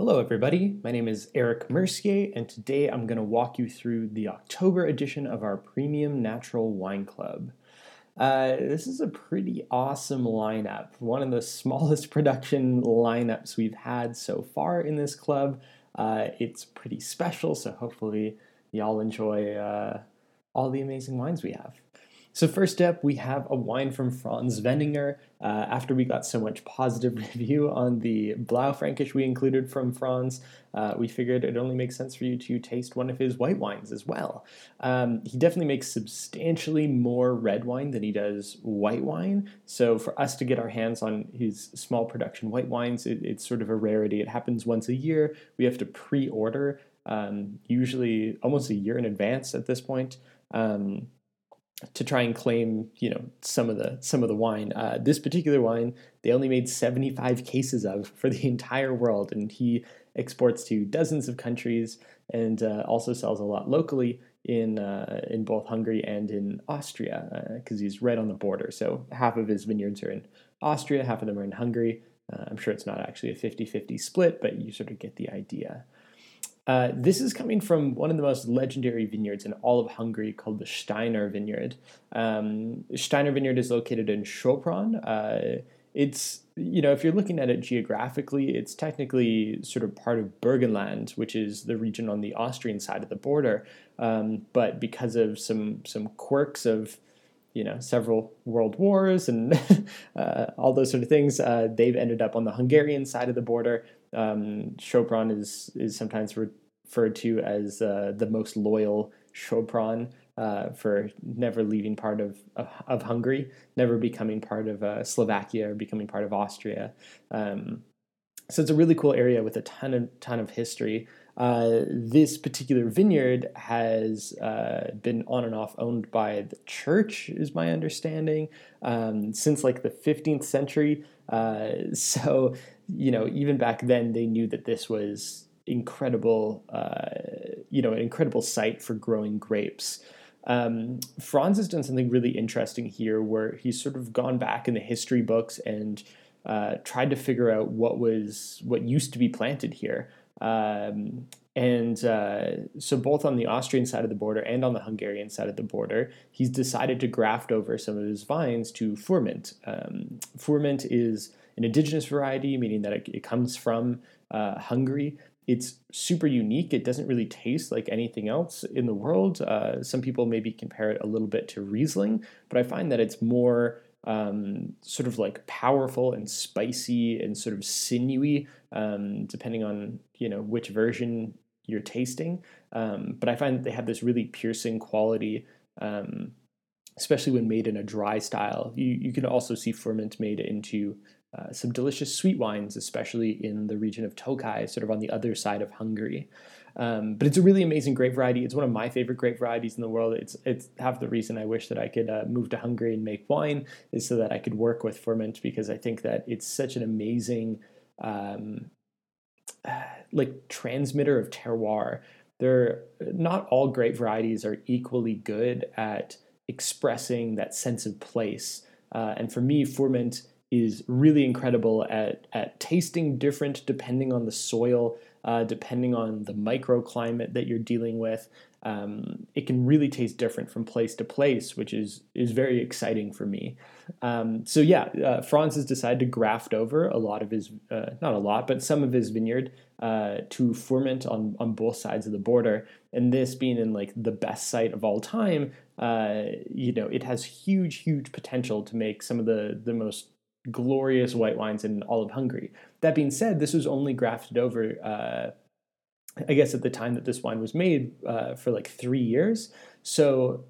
Hello, everybody. My name is Erik Mercier, and today I'm going to walk you through the October edition of our Premium Natural Wine Club. Uh, this is a pretty awesome lineup, one of the smallest production lineups we've had so far in this club. Uh, it's pretty special, so hopefully, y'all enjoy uh, all the amazing wines we have. So first up, we have a wine from Franz Weninger. Uh, after we got so much positive review on the Blaufränkisch we included from Franz, uh, we figured it only makes sense for you to taste one of his white wines as well. Um, he definitely makes substantially more red wine than he does white wine. So for us to get our hands on his small production white wines, it, it's sort of a rarity. It happens once a year. We have to pre-order, um, usually almost a year in advance at this point. Um, to try and claim you know some of the some of the wine. Uh, this particular wine they only made 75 cases of for the entire world, and he exports to dozens of countries and uh, also sells a lot locally in uh, in both Hungary and in Austria because uh, he's right on the border. So half of his vineyards are in Austria, half of them are in Hungary. Uh, I'm sure it's not actually a 50-50 split, but you sort of get the idea. Uh, this is coming from one of the most legendary vineyards in all of Hungary called the Steiner Vineyard. Um, Steiner Vineyard is located in Sopron. Uh, it's, you know, if you're looking at it geographically, it's technically sort of part of Burgenland, which is the region on the Austrian side of the border. Um, but because of some some quirks of you know several world wars and uh, all those sort of things, uh, they've ended up on the Hungarian side of the border. Um, Sopron is is sometimes referred to as uh, the most loyal Sopron uh, for never leaving part of, of, of Hungary, never becoming part of uh, Slovakia or becoming part of Austria. Um, so it's a really cool area with a ton of ton of history. Uh, this particular vineyard has uh, been on and off owned by the church, is my understanding, um, since like the 15th century. Uh, so you know, even back then, they knew that this was incredible, uh, you know, an incredible site for growing grapes. Um, Franz has done something really interesting here, where he's sort of gone back in the history books and uh, tried to figure out what was what used to be planted here. Um, and uh, so, both on the Austrian side of the border and on the Hungarian side of the border, he's decided to graft over some of his vines to Furmint. Um, Furmint is an indigenous variety, meaning that it, it comes from uh, Hungary. It's super unique. It doesn't really taste like anything else in the world. Uh, some people maybe compare it a little bit to Riesling, but I find that it's more um, sort of like powerful and spicy and sort of sinewy, um, depending on you know which version you're tasting. Um, but I find that they have this really piercing quality um, especially when made in a dry style. You, you can also see Furmint made into uh, some delicious sweet wines, especially in the region of Tokaj, sort of on the other side of Hungary. Um, but it's a really amazing grape variety. It's one of my favorite grape varieties in the world. It's it's half the reason I wish that I could uh, move to Hungary and make wine is so that I could work with Furmint because I think that it's such an amazing um, like transmitter of terroir. They're not all grape varieties are equally good at expressing that sense of place. Uh, and for me, Furmint is really incredible at, at tasting different depending on the soil, uh, depending on the microclimate that you're dealing with. Um, it can really taste different from place to place, which is is very exciting for me. Um, so yeah, uh, Franz has decided to graft over a lot of his, uh, not a lot, but some of his vineyard uh, to Furmint on on both sides of the border. And this being in like the best site of all time, uh, you know, it has huge, huge potential to make some of the the most glorious white wines in all of Hungary. That being said, this was only grafted over, uh, I guess, at the time that this wine was made uh, for like three years. So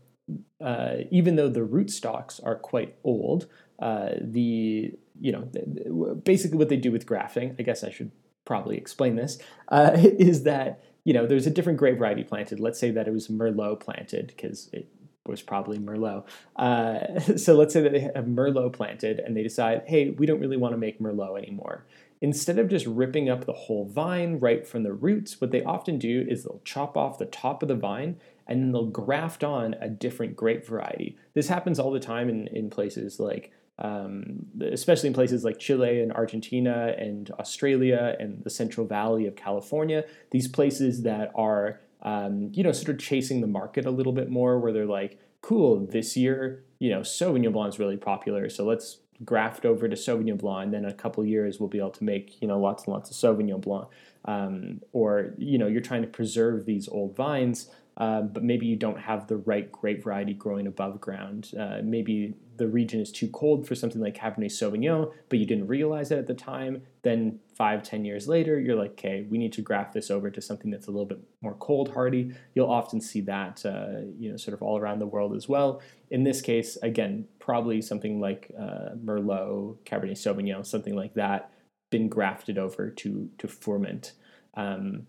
uh, even though the rootstocks are quite old, uh, the you know basically what they do with grafting, I guess I should probably explain this, uh, is that you know there's a different grape variety planted. Let's say that it was Merlot planted because it was probably Merlot. Uh, so let's say that they have Merlot planted and they decide, hey, we don't really want to make Merlot anymore. Instead of just ripping up the whole vine right from the roots, what they often do is they'll chop off the top of the vine and then they'll graft on a different grape variety. This happens all the time in, in places like um, especially in places like Chile and Argentina and Australia and the Central Valley of California. These places that are, um, you know, sort of chasing the market a little bit more, where they're like, cool, this year, you know, Sauvignon Blanc is really popular, so let's graft over to Sauvignon Blanc, and then in a couple years we'll be able to make, you know, lots and lots of Sauvignon Blanc. Um, or, you know, you're trying to preserve these old vines um, but maybe you don't have the right grape variety growing above ground. Uh, maybe the region is too cold for something like Cabernet Sauvignon, but you didn't realize it at the time. Then five, ten years later, you're like, okay, we need to graft this over to something that's a little bit more cold hardy. You'll often see that, uh, you know, sort of all around the world as well. In this case, again, probably something like uh, Merlot, Cabernet Sauvignon, something like that, been grafted over to to Furmint. Um,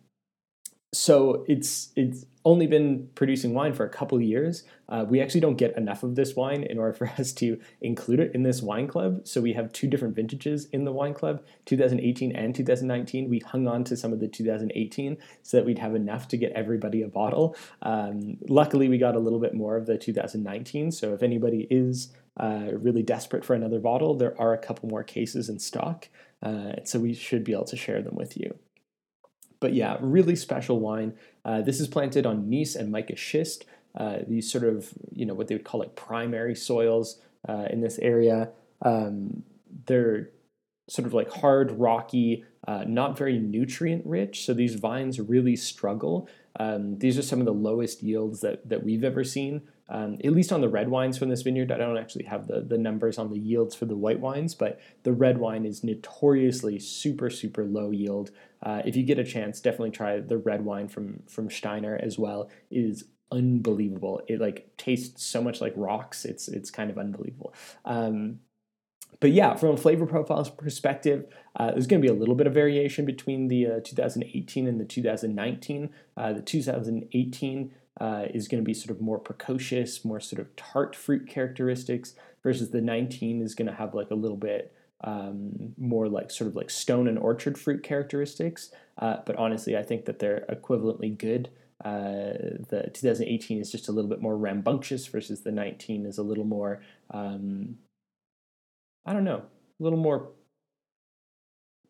so it's it's only been producing wine for a couple years. Uh, we actually don't get enough of this wine in order for us to include it in this wine club. So we have two different vintages in the wine club, 2018 and 2019. We hung on to some of the 2018 so that we'd have enough to get everybody a bottle. Um, luckily, we got a little bit more of the 2019. So if anybody is uh, really desperate for another bottle, there are a couple more cases in stock. Uh, so we should be able to share them with you. But yeah, really special wine. Uh, this is planted on gneiss and mica schist. Uh, these sort of, you know, what they would call like primary soils uh, in this area. Um, they're sort of like hard, rocky, not very nutrient rich. So these vines really struggle. Um, these are some of the lowest yields that, that we've ever seen um, at least on the red wines from this vineyard. I don't actually have the, the numbers on the yields for the white wines, but the red wine is notoriously super, super low yield. Uh, if you get a chance, definitely try the red wine from, from Steiner as well. It is unbelievable. It like tastes so much like rocks. It's, it's kind of unbelievable. Um, but yeah, from a flavor profiles perspective, uh, there's going to be a little bit of variation between the uh, 2018 and the 2019. Uh, the 2018 uh, is going to be sort of more precocious, more sort of tart fruit characteristics, versus the 19 is going to have like a little bit um, more like sort of like stone and orchard fruit characteristics. Uh, but honestly, I think that they're equivalently good. Uh, the 2018 is just a little bit more rambunctious versus the 19 is a little more, um, I don't know, a little more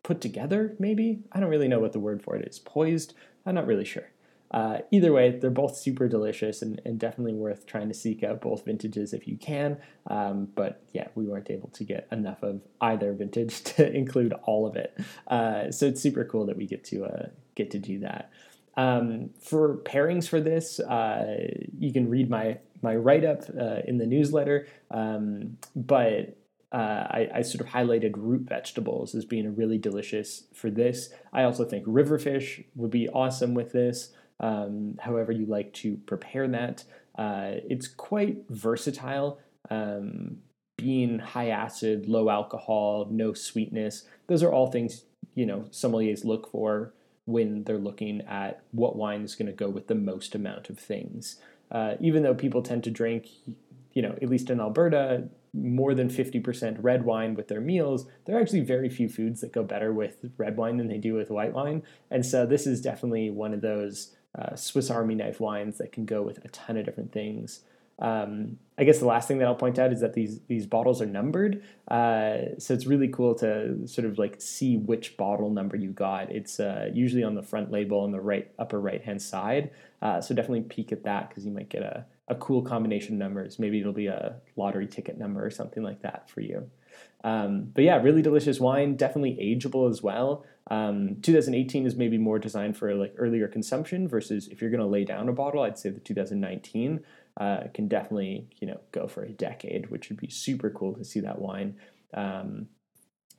put together, maybe? I don't really know what the word for it is. Poised? I'm not really sure. Uh, either way, they're both super delicious and, and, definitely worth trying to seek out both vintages if you can. Um, but yeah, we weren't able to get enough of either vintage to include all of it. Uh, so it's super cool that we get to uh, get to do that. Um, for pairings for this, uh, you can read my my write up uh, in the newsletter. Um, but uh, I, I, sort of highlighted root vegetables as being a really delicious for this. I also think riverfish would be awesome with this um, however you like to prepare that. Uh, it's quite versatile. Um, being high acid, low alcohol, no sweetness, those are all things you know sommeliers look for when they're looking at what wine is going to go with the most amount of things. Uh, even though people tend to drink, you know, at least in Alberta, more than 50% red wine with their meals, there are actually very few foods that go better with red wine than they do with white wine. And so this is definitely one of those uh, Swiss Army knife wines that can go with a ton of different things. Um, I guess the last thing that I'll point out is that these these bottles are numbered, uh, so it's really cool to sort of like see which bottle number you got. It's uh, usually on the front label on the right upper right hand side, uh, so definitely peek at that because you might get a, a cool combination of numbers. Maybe it'll be a lottery ticket number or something like that for you. Um, but yeah, really delicious wine, definitely ageable as well. Um, 2018 is maybe more designed for like earlier consumption versus if you're going to lay down a bottle, I'd say the 2019 uh, can definitely you know go for a decade, which would be super cool to see that wine. Um,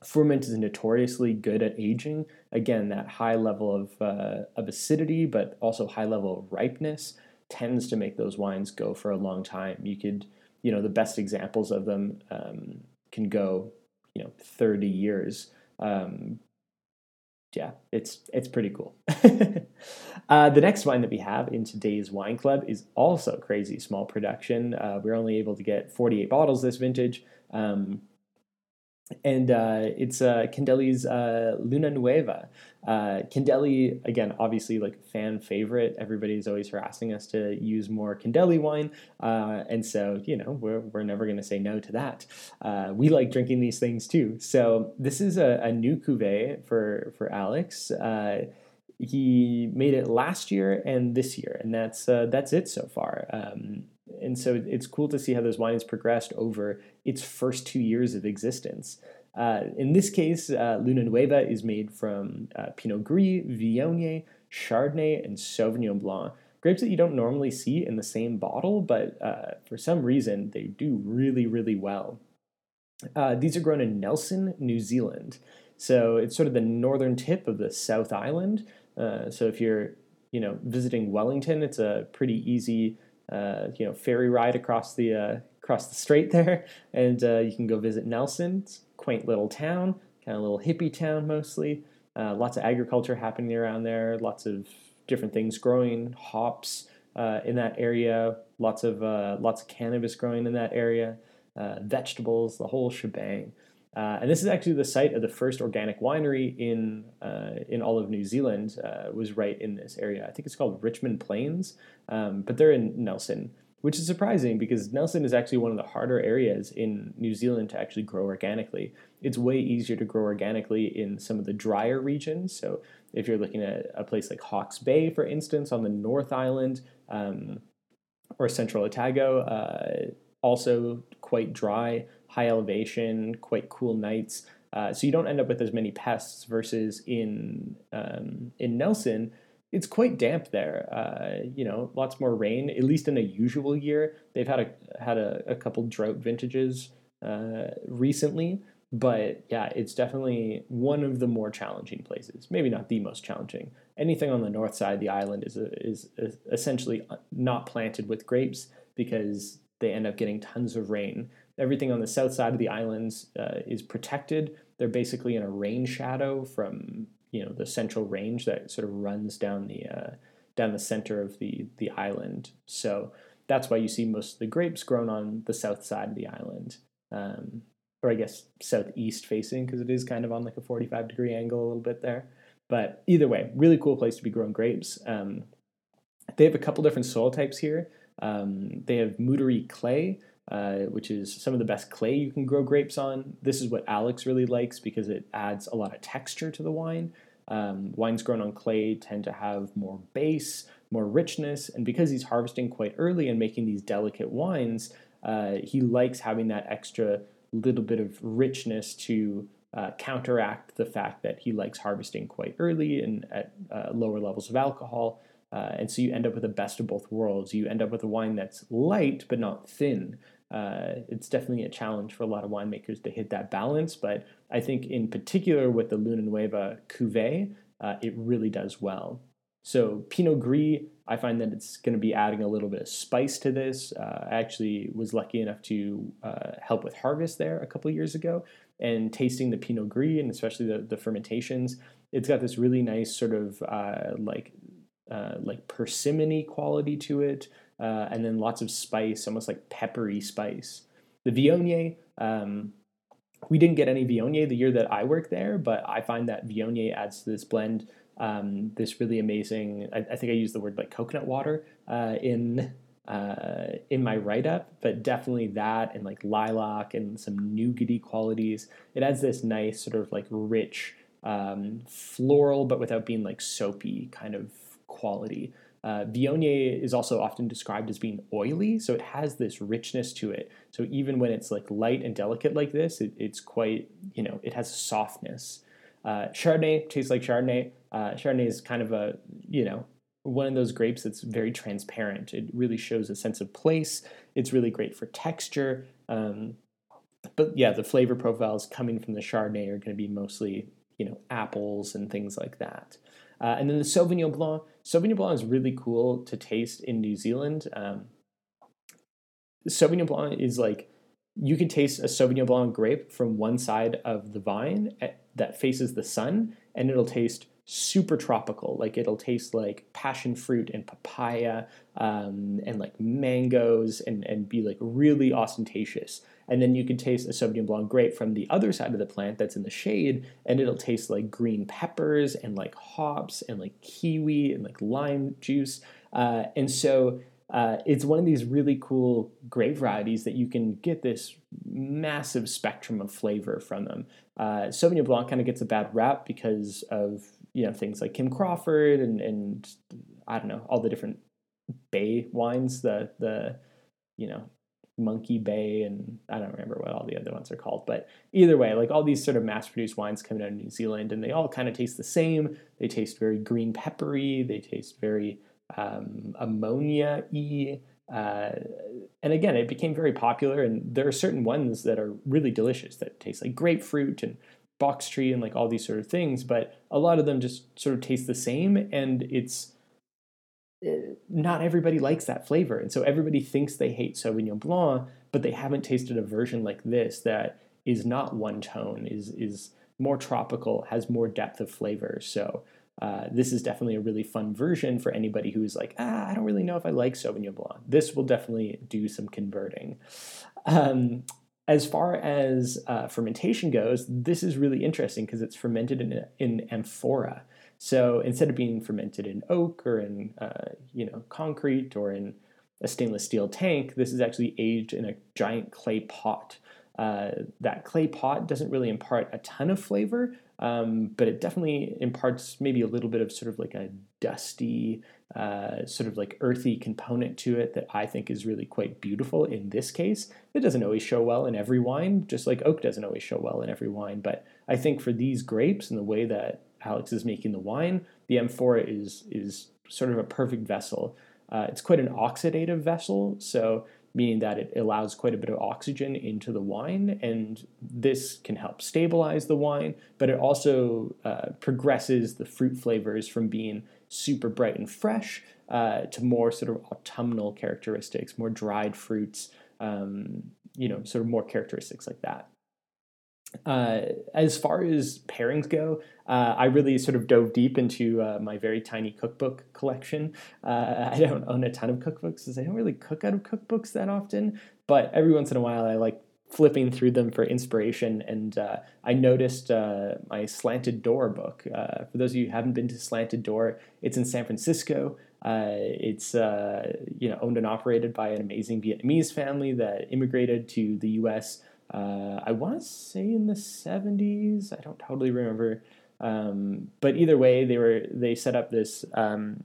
Furmint is notoriously good at aging. Again, that high level of uh, of acidity, but also high level of ripeness tends to make those wines go for a long time. You could, you know, the best examples of them um, can go, you know, 30 years. Um, yeah, it's it's pretty cool. uh, the next wine that we have in today's wine club is also crazy small production. Uh, we're only able to get 48 bottles this vintage. Um, and uh, it's uh, Kindeli's uh, Luna Nueva. Uh, Kindeli, again, obviously like fan favorite. Everybody's always harassing us to use more Kindeli wine, uh, and so you know we're we're never going to say no to that. Uh, we like drinking these things too. So this is a, a new cuvee for for Alex. Uh, he made it last year and this year, and that's that's it so far. Um, and so it's cool to see how this wine has progressed over its first two years of existence. Uh, in this case, uh, Luna Nueva is made from uh, Pinot Gris, Viognier, Chardonnay, and Sauvignon Blanc. Grapes that you don't normally see in the same bottle, but uh, for some reason they do really, really well. Uh, these are grown in Nelson, New Zealand. So it's sort of the northern tip of the South Island. Uh, so if you're, you know, visiting Wellington, it's a pretty easy, you know, ferry ride across the across the strait there, and you can go visit Nelson. It's quaint little town, kind of little hippie town mostly. Uh, lots of agriculture happening around there, lots of different things growing, hops uh, in that area, lots of uh, lots of cannabis growing in that area, uh, vegetables, the whole shebang. Uh, and this is actually the site of the first organic winery in uh, in all of New Zealand. was right in this area. I think it's called Richmond Plains, um, but they're in Nelson which is surprising because Nelson is actually one of the harder areas in New Zealand to actually grow organically. It's way easier to grow organically in some of the drier regions. So, if you're looking at a place like Hawke's Bay, for instance, on the North Island, um, or Central Otago, uh, also quite dry, high elevation, quite cool nights. Uh, so you don't end up with as many pests versus in um, in Nelson it's quite damp there. Uh, you know, lots more rain. At least in a usual year, they've had a had a, a couple drought vintages uh, recently, but yeah, it's definitely one of the more challenging places. Maybe not the most challenging. Anything on the north side of the island is a, is, is essentially not planted with grapes because they end up getting tons of rain. Everything on the south side of the islands uh, is protected. They're basically in a rain shadow from you know the central range that sort of runs down the uh, down the center of the the island. So that's why you see most of the grapes grown on the south side of the island, um, or I guess southeast facing because it is kind of on like a 45 degree angle a little bit there. But either way, really cool place to be growing grapes. Um, they have a couple different soil types here. Um, they have Moutere clay, uh, which is some of the best clay you can grow grapes on. This is what Alex really likes because it adds a lot of texture to the wine. Um, wines grown on clay tend to have more base, more richness, and because he's harvesting quite early and making these delicate wines, uh, he likes having that extra little bit of richness to uh, counteract the fact that he likes harvesting quite early and at uh, lower levels of alcohol. Uh, and so you end up with the best of both worlds. You end up with a wine that's light but not thin. Uh, it's definitely a challenge for a lot of winemakers to hit that balance, but I think in particular with the Luna Nueva cuvee, uh, it really does well. So Pinot Gris, I find that it's going to be adding a little bit of spice to this. Uh, I actually was lucky enough to uh, help with harvest there a couple years ago, and tasting the Pinot Gris and especially the, the fermentations, it's got this really nice sort of uh, like uh, like persimmony quality to it, uh, and then lots of spice, almost like peppery spice. The Viognier, um, we didn't get any Viognier the year that I worked there, but I find that Viognier adds to this blend um, this really amazing. I, I, think I used the word like coconut water uh, in uh, in my write up, but definitely that and like lilac and some nougaty qualities. It adds this nice sort of like rich um, floral, but without being like soapy kind of quality. Uh, Viognier is also often described as being oily, so it has this richness to it. So even when it's like light and delicate like this, it, it's quite, you know, it has a softness. Uh, Chardonnay tastes like Chardonnay. Uh, Chardonnay is kind of a, you know, one of those grapes that's very transparent. It really shows a sense of place. It's really great for texture. Um, but yeah, the flavor profiles coming from the Chardonnay are going to be mostly, you know, apples and things like that. Uh, and then the Sauvignon Blanc. Sauvignon Blanc is really cool to taste in New Zealand. Um, Sauvignon Blanc is like you can taste a Sauvignon Blanc grape from one side of the vine at, eh, that faces the sun, and it'll taste super tropical. Like it'll taste like passion fruit and papaya um, and like mangoes and, and be like really ostentatious. And then you can taste a Sauvignon Blanc grape from the other side of the plant that's in the shade, and it'll taste like green peppers and like hops and like kiwi and like lime juice. Uh, and so uh, it's one of these really cool grape varieties that you can get this massive spectrum of flavor from them. Uh, Sauvignon Blanc kind of gets a bad rap because of you know things like Kim Crawford and and I don't know all the different bay wines, the the you know Monkey Bay and I don't remember what all the other ones are called, but either way, like all these sort of mass-produced wines coming out of New Zealand, and they all kind of taste the same. They taste very green peppery. They taste very um, ammonia y. Uh, and again, it became very popular, and there are certain ones that are really delicious that taste like grapefruit and box tree and like all these sort of things, but a lot of them just sort of taste the same, and it's eh, not everybody likes that flavor. And so everybody thinks they hate Sauvignon Blanc, but they haven't tasted a version like this that is not one tone, is is more tropical, has more depth of flavor. So uh, this is definitely a really fun version for anybody who's like, ah, I don't really know if I like Sauvignon Blanc. This will definitely do some converting. Um, as far as uh, fermentation goes, this is really interesting because it's fermented in, in amphora. So instead of being fermented in oak or in uh, you know concrete or in a stainless steel tank, this is actually aged in a giant clay pot. Uh, that clay pot doesn't really impart a ton of flavor, um, but it definitely imparts maybe a little bit of sort of like a dusty, uh, sort of like earthy component to it that I think is really quite beautiful in this case. It doesn't always show well in every wine, just like oak doesn't always show well in every wine. But I think for these grapes and the way that Alex is making the wine, the amphora is is sort of a perfect vessel. Uh, it's quite an oxidative vessel, so meaning that it allows quite a bit of oxygen into the wine, and this can help stabilize the wine, but it also uh, progresses the fruit flavors from being super bright and fresh uh, to more sort of autumnal characteristics, more dried fruits, um, you know, sort of more characteristics like that. Uh, as far as pairings go, uh, I really sort of dove deep into uh, my very tiny cookbook collection. Uh, I don't own a ton of cookbooks because I don't really cook out of cookbooks that often, but every once in a while I like flipping through them for inspiration. And uh, I noticed uh, my Slanted Door book. for those of you who haven't been to Slanted Door, it's in San Francisco. it's you know owned and operated by an amazing Vietnamese family that immigrated to the U.S uh, I want to say in the 70s. I don't totally remember. Um, but either way, they were they set up this um,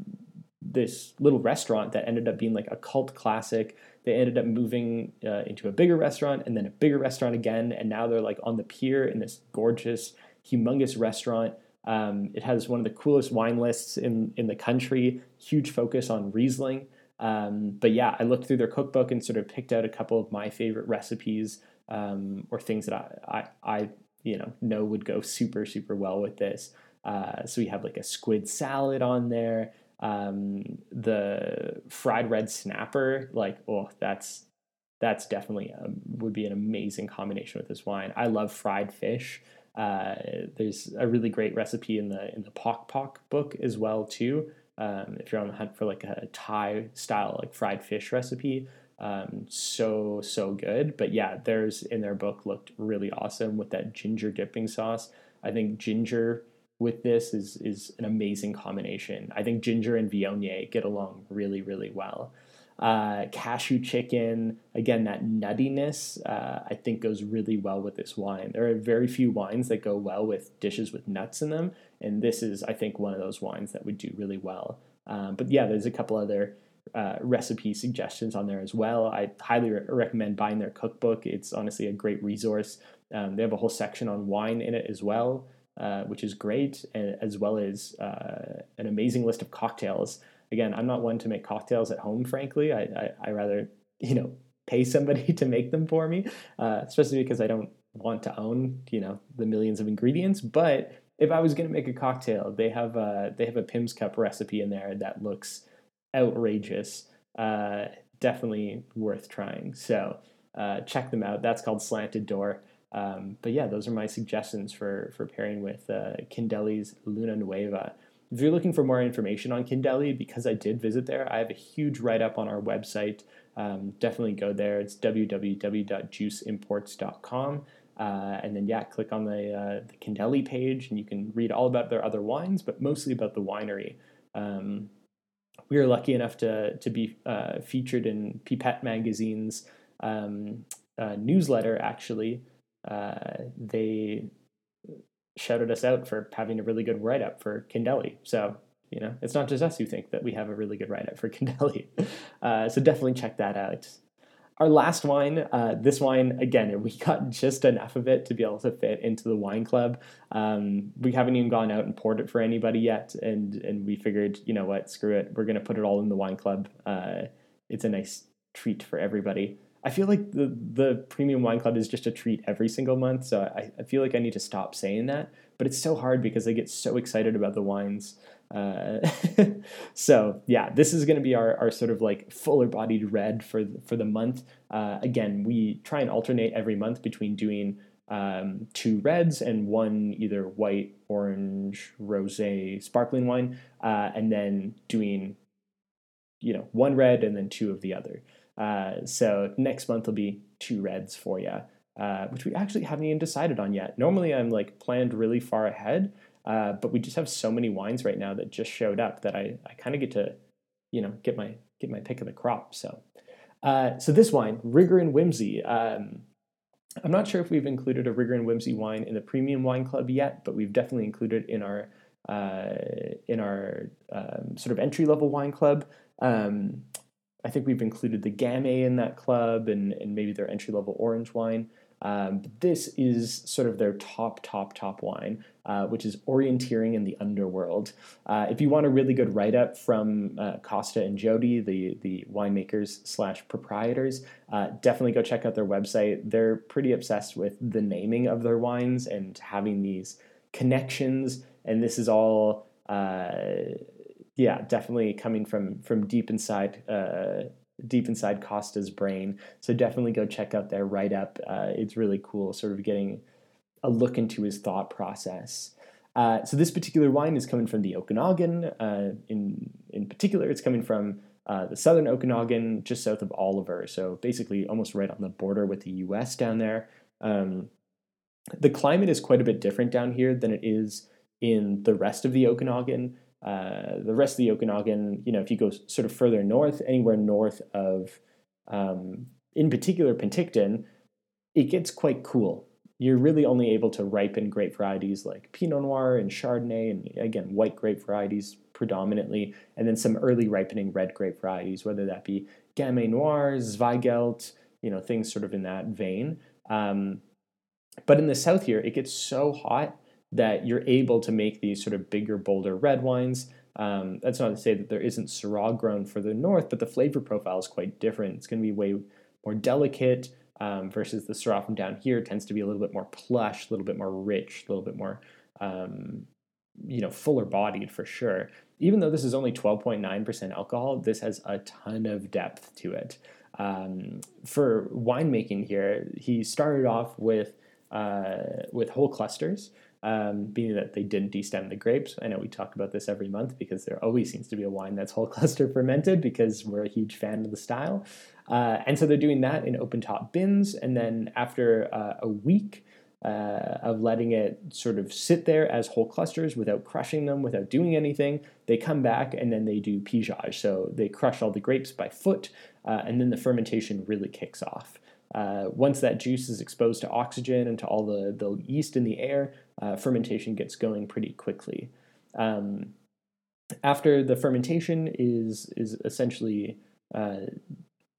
this little restaurant that ended up being like a cult classic. They ended up moving uh, into a bigger restaurant and then a bigger restaurant again, and now they're like on the pier in this gorgeous, humongous restaurant. Um, it has one of the coolest wine lists in in the country. Huge focus on Riesling. Um, but yeah, I looked through their cookbook and sort of picked out a couple of my favorite recipes um, or things that I, I, I, you know, know would go super, super well with this. Uh, so we have like a squid salad on there. Um, the fried red snapper, like, oh, that's that's definitely a, um, would be an amazing combination with this wine. I love fried fish. Uh, there's a really great recipe in the in the Pok Pok book as well too. Um, if you're on the hunt for like a Thai style like fried fish recipe, um, so so good. But yeah, theirs in their book looked really awesome with that ginger dipping sauce. I think ginger with this is is an amazing combination. I think ginger and Viognier get along really really well. Uh, cashew chicken, again, that nuttiness, uh, I think goes really well with this wine. There are very few wines that go well with dishes with nuts in them, and this is, I think, one of those wines that would do really well. Um, but yeah, there's a couple other uh, recipe suggestions on there as well. I highly re- recommend buying their cookbook. It's honestly a great resource. Um, they have a whole section on wine in it as well, uh, which is great, as well as uh, an amazing list of cocktails. Again, I'm not one to make cocktails at home, frankly. I, I, I rather, you know, pay somebody to make them for me, uh, especially because I don't want to own, you know, the millions of ingredients. But if I was going to make a cocktail, they have a, they have a Pimm's Cup recipe in there that looks outrageous. Uh, definitely worth trying. So uh, check them out. That's called Slanted Door. Um, but yeah, those are my suggestions for for pairing with uh, Kindeli's Luna Nueva. If you're looking for more information on Kindeli, because I did visit there, I have a huge write up on our website. Um, definitely go there. It's www.juiceimports.com. Uh, and then, yeah, click on the, uh, the Kindeli page and you can read all about their other wines, but mostly about the winery. Um, we were lucky enough to, to be uh, featured in Pipette Magazine's um, uh, newsletter, actually. Uh, they shouted us out for having a really good write up for Kindeli. So, you know, it's not just us who think that we have a really good write up for Kindeli. Uh, so definitely check that out. Our last wine, uh, this wine, again, we got just enough of it to be able to fit into the wine club. Um, we haven't even gone out and poured it for anybody yet. And, and we figured, you know what, screw it. We're going to put it all in the wine club. Uh, it's a nice treat for everybody. I feel like the the premium wine club is just a treat every single month. So I, I feel like I need to stop saying that. But it's so hard because I get so excited about the wines. Uh, so yeah, this is going to be our, our sort of like fuller bodied red for for the month. Uh, again, we try and alternate every month between doing um, two reds and one either white, orange, rosé, sparkling wine, uh, and then doing you know one red and then two of the other. Uh, so next month will be two reds for you, uh, which we actually haven't even decided on yet. Normally I'm like planned really far ahead, uh, but we just have so many wines right now that just showed up that I, I kind of get to, you know, get my get my pick of the crop. So, uh, so this wine, Rigor and Whimsy. Um, I'm not sure if we've included a Rigor and Whimsy wine in the Premium Wine Club yet, but we've definitely included in our uh, in our um, sort of entry level wine club. Um, I think we've included the Gamay in that club and, and maybe their entry level orange wine. Um, but this is sort of their top, top, top wine, uh, which is orienteering in the underworld. Uh, if you want a really good write up from uh, Costa and Jody, the the winemakers slash proprietors, uh, definitely go check out their website. They're pretty obsessed with the naming of their wines and having these connections. And this is all uh, yeah, definitely coming from from deep inside uh, deep inside Costa's brain. So definitely go check out their write up. Uh, it's really cool, sort of getting a look into his thought process. Uh, so this particular wine is coming from the Okanagan. Uh, in in particular, it's coming from uh, the southern Okanagan, just south of Oliver. So basically, almost right on the border with the U.S. down there. Um, the climate is quite a bit different down here than it is in the rest of the Okanagan. Uh, the rest of the Okanagan, you know, if you go sort of further north, anywhere north of, um, in particular, Penticton, it gets quite cool. You're really only able to ripen grape varieties like Pinot Noir and Chardonnay, and again, white grape varieties predominantly, and then some early ripening red grape varieties, whether that be Gamay Noir, Zweigelt, you know, things sort of in that vein. Um, but in the south here, it gets so hot that you're able to make these sort of bigger, bolder red wines. Um, that's not to say that there isn't Syrah grown further north, but the flavor profile is quite different. It's going to be way more delicate um, versus the Syrah from down here tends to be a little bit more plush, a little bit more rich, a little bit more, um, you know, fuller bodied for sure. Even though this is only 12.9% alcohol, this has a ton of depth to it. Um, for winemaking here, he started off with uh, with whole clusters um, being that they didn't destem the grapes. I know we talk about this every month because there always seems to be a wine that's whole cluster fermented because we're a huge fan of the style. Uh, and so they're doing that in open top bins. And then after uh, a week uh, of letting it sort of sit there as whole clusters without crushing them, without doing anything, they come back and then they do pigeage. So they crush all the grapes by foot, uh, and then the fermentation really kicks off. Uh, once that juice is exposed to oxygen and to all the, the yeast in the air, uh, fermentation gets going pretty quickly. Um, after the fermentation is is essentially uh,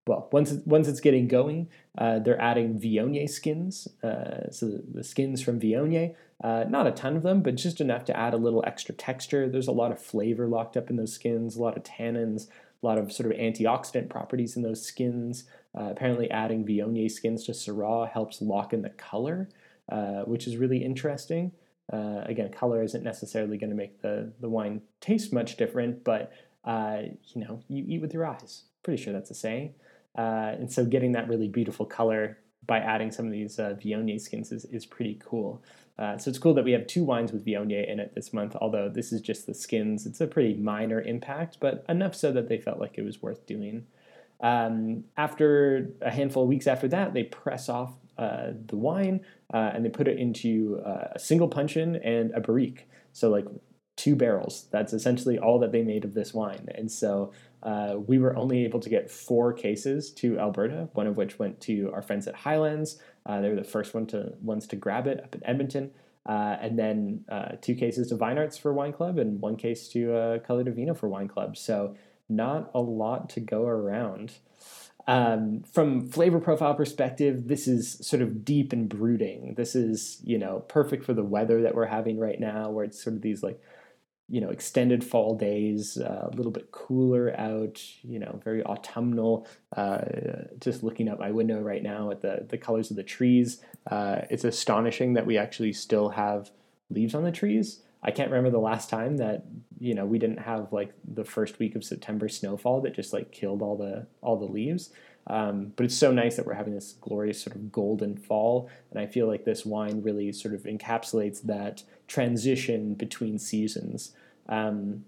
well, once once it's getting going, uh, they're adding Viognier skins. Uh, so the, the, skins from Viognier, uh, not a ton of them, but just enough to add a little extra texture. There's a lot of flavor locked up in those skins, a lot of tannins, a lot of sort of antioxidant properties in those skins. Uh, apparently, adding Viognier skins to Syrah helps lock in the color, uh, which is really interesting. Uh, again, color isn't necessarily going to make the, the wine taste much different, but uh, you know, you eat with your eyes. Pretty sure that's a saying. Uh, and so, getting that really beautiful color by adding some of these uh, Viognier skins is, is pretty cool. Uh, so it's cool that we have two wines with Viognier in it this month, although this is just the skins. It's a pretty minor impact, but enough so that they felt like it was worth doing. Um, after a handful of weeks after that, they press off uh, the wine uh, and they put it into uh, a single puncheon and a barrique. So, like two barrels. That's essentially all that they made of this wine. And so uh, we were only able to get four cases to Alberta, one of which went to our friends at Highlands. Uh, they were the first one to ones to grab it up in Edmonton. Uh, and then uh, two cases to Vine Arts for Wine Club and one case to uh, Color Divino for Wine Club. So not a lot to go around. Um, from flavor profile perspective, this is sort of deep and brooding. This is, you know, perfect for the weather that we're having right now, where it's sort of these like you know extended fall days uh, a little bit cooler out you know very autumnal uh, just looking out my window right now at the the colors of the trees. Uh, it's astonishing that we actually still have leaves on the trees. I can't remember the last time that you know we didn't have like the first week of september snowfall that just like killed all the all the leaves um, but it's so nice that we're having this glorious sort of golden fall. And I feel like this wine really sort of encapsulates that transition between seasons. Um,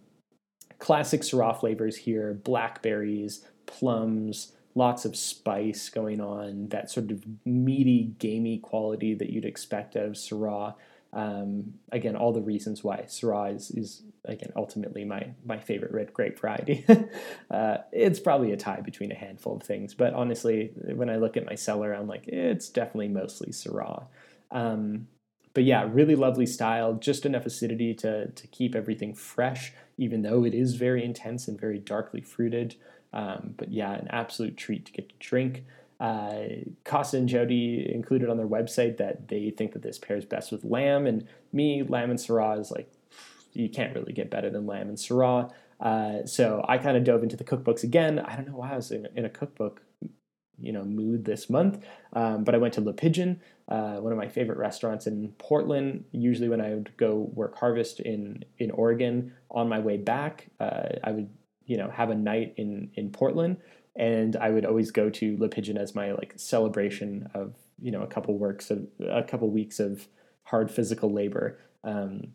classic Syrah flavors here blackberries, plums, lots of spice going on, that sort of meaty, gamey quality that you'd expect out of Syrah. Um, again, all the reasons why Syrah is, is again ultimately my my favorite red grape variety. uh, it's probably a tie between a handful of things, but honestly, when I look at my cellar, I'm like it's definitely mostly Syrah. Um, but yeah, really lovely style, just enough acidity to to keep everything fresh, even though it is very intense and very darkly fruited. Um, but yeah, an absolute treat to get to drink. Uh, Costa and Jody included on their website that they think that this pairs best with lamb, and me, lamb and Syrah is like you can't really get better than lamb and Syrah. Uh, so I kind of dove into the cookbooks again. I don't know why I was in, in a cookbook, you know, mood this month, um, but I went to Le Pigeon, uh, one of my favorite restaurants in Portland. Usually, when I would go work harvest in in Oregon, on my way back, uh, I would you know have a night in in Portland and I would always go to Le Pigeon as my like celebration of you know a couple works of a couple weeks of hard physical labor. Um,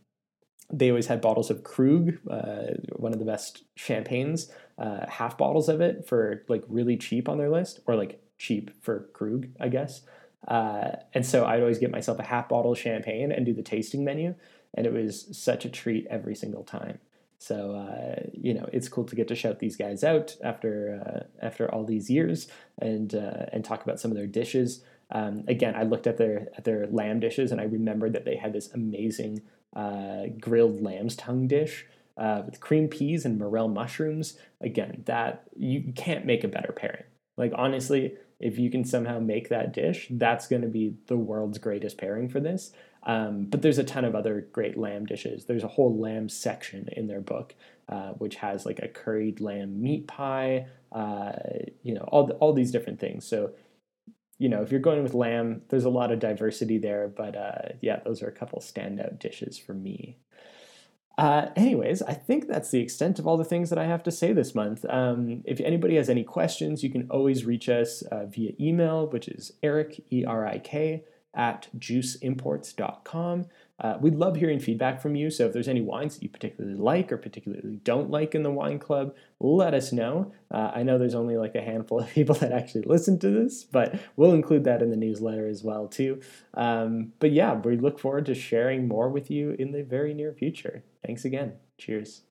they always had bottles of Krug, uh, one of the best champagnes, uh, half bottles of it for like really cheap on their list, or like cheap for Krug, I guess. Uh, and so I'd always get myself a half bottle of champagne and do the tasting menu, and it was such a treat every single time. So uh, you know, it's cool to get to shout these guys out after uh, after all these years and uh, and talk about some of their dishes. Um, again, I looked at their at their lamb dishes and I remembered that they had this amazing uh, grilled lamb's tongue dish uh, with cream peas and morel mushrooms. Again, that you can't make a better pairing. Like honestly, if you can somehow make that dish, that's going to be the world's greatest pairing for this. Um, but there's a ton of other great lamb dishes. There's a whole lamb section in their book, uh, which has like a curried lamb meat pie, uh, you know, all, the, all these different things. So, you know, if you're going with lamb, there's a lot of diversity there. But uh, yeah, those are a couple standout dishes for me. Uh, anyways, I think that's the extent of all the things that I have to say this month. Um, if anybody has any questions, you can always reach us uh, via email, which is erik, E R I K, at juiceimports.com. Uh, we'd love hearing feedback from you. So if there's any wines that you particularly like or particularly don't like in the wine club, let us know. Uh, I know there's only like a handful of people that actually listen to this, but we'll include that in the newsletter as well too. Um, but yeah, we look forward to sharing more with you in the very near future. Thanks again. Cheers.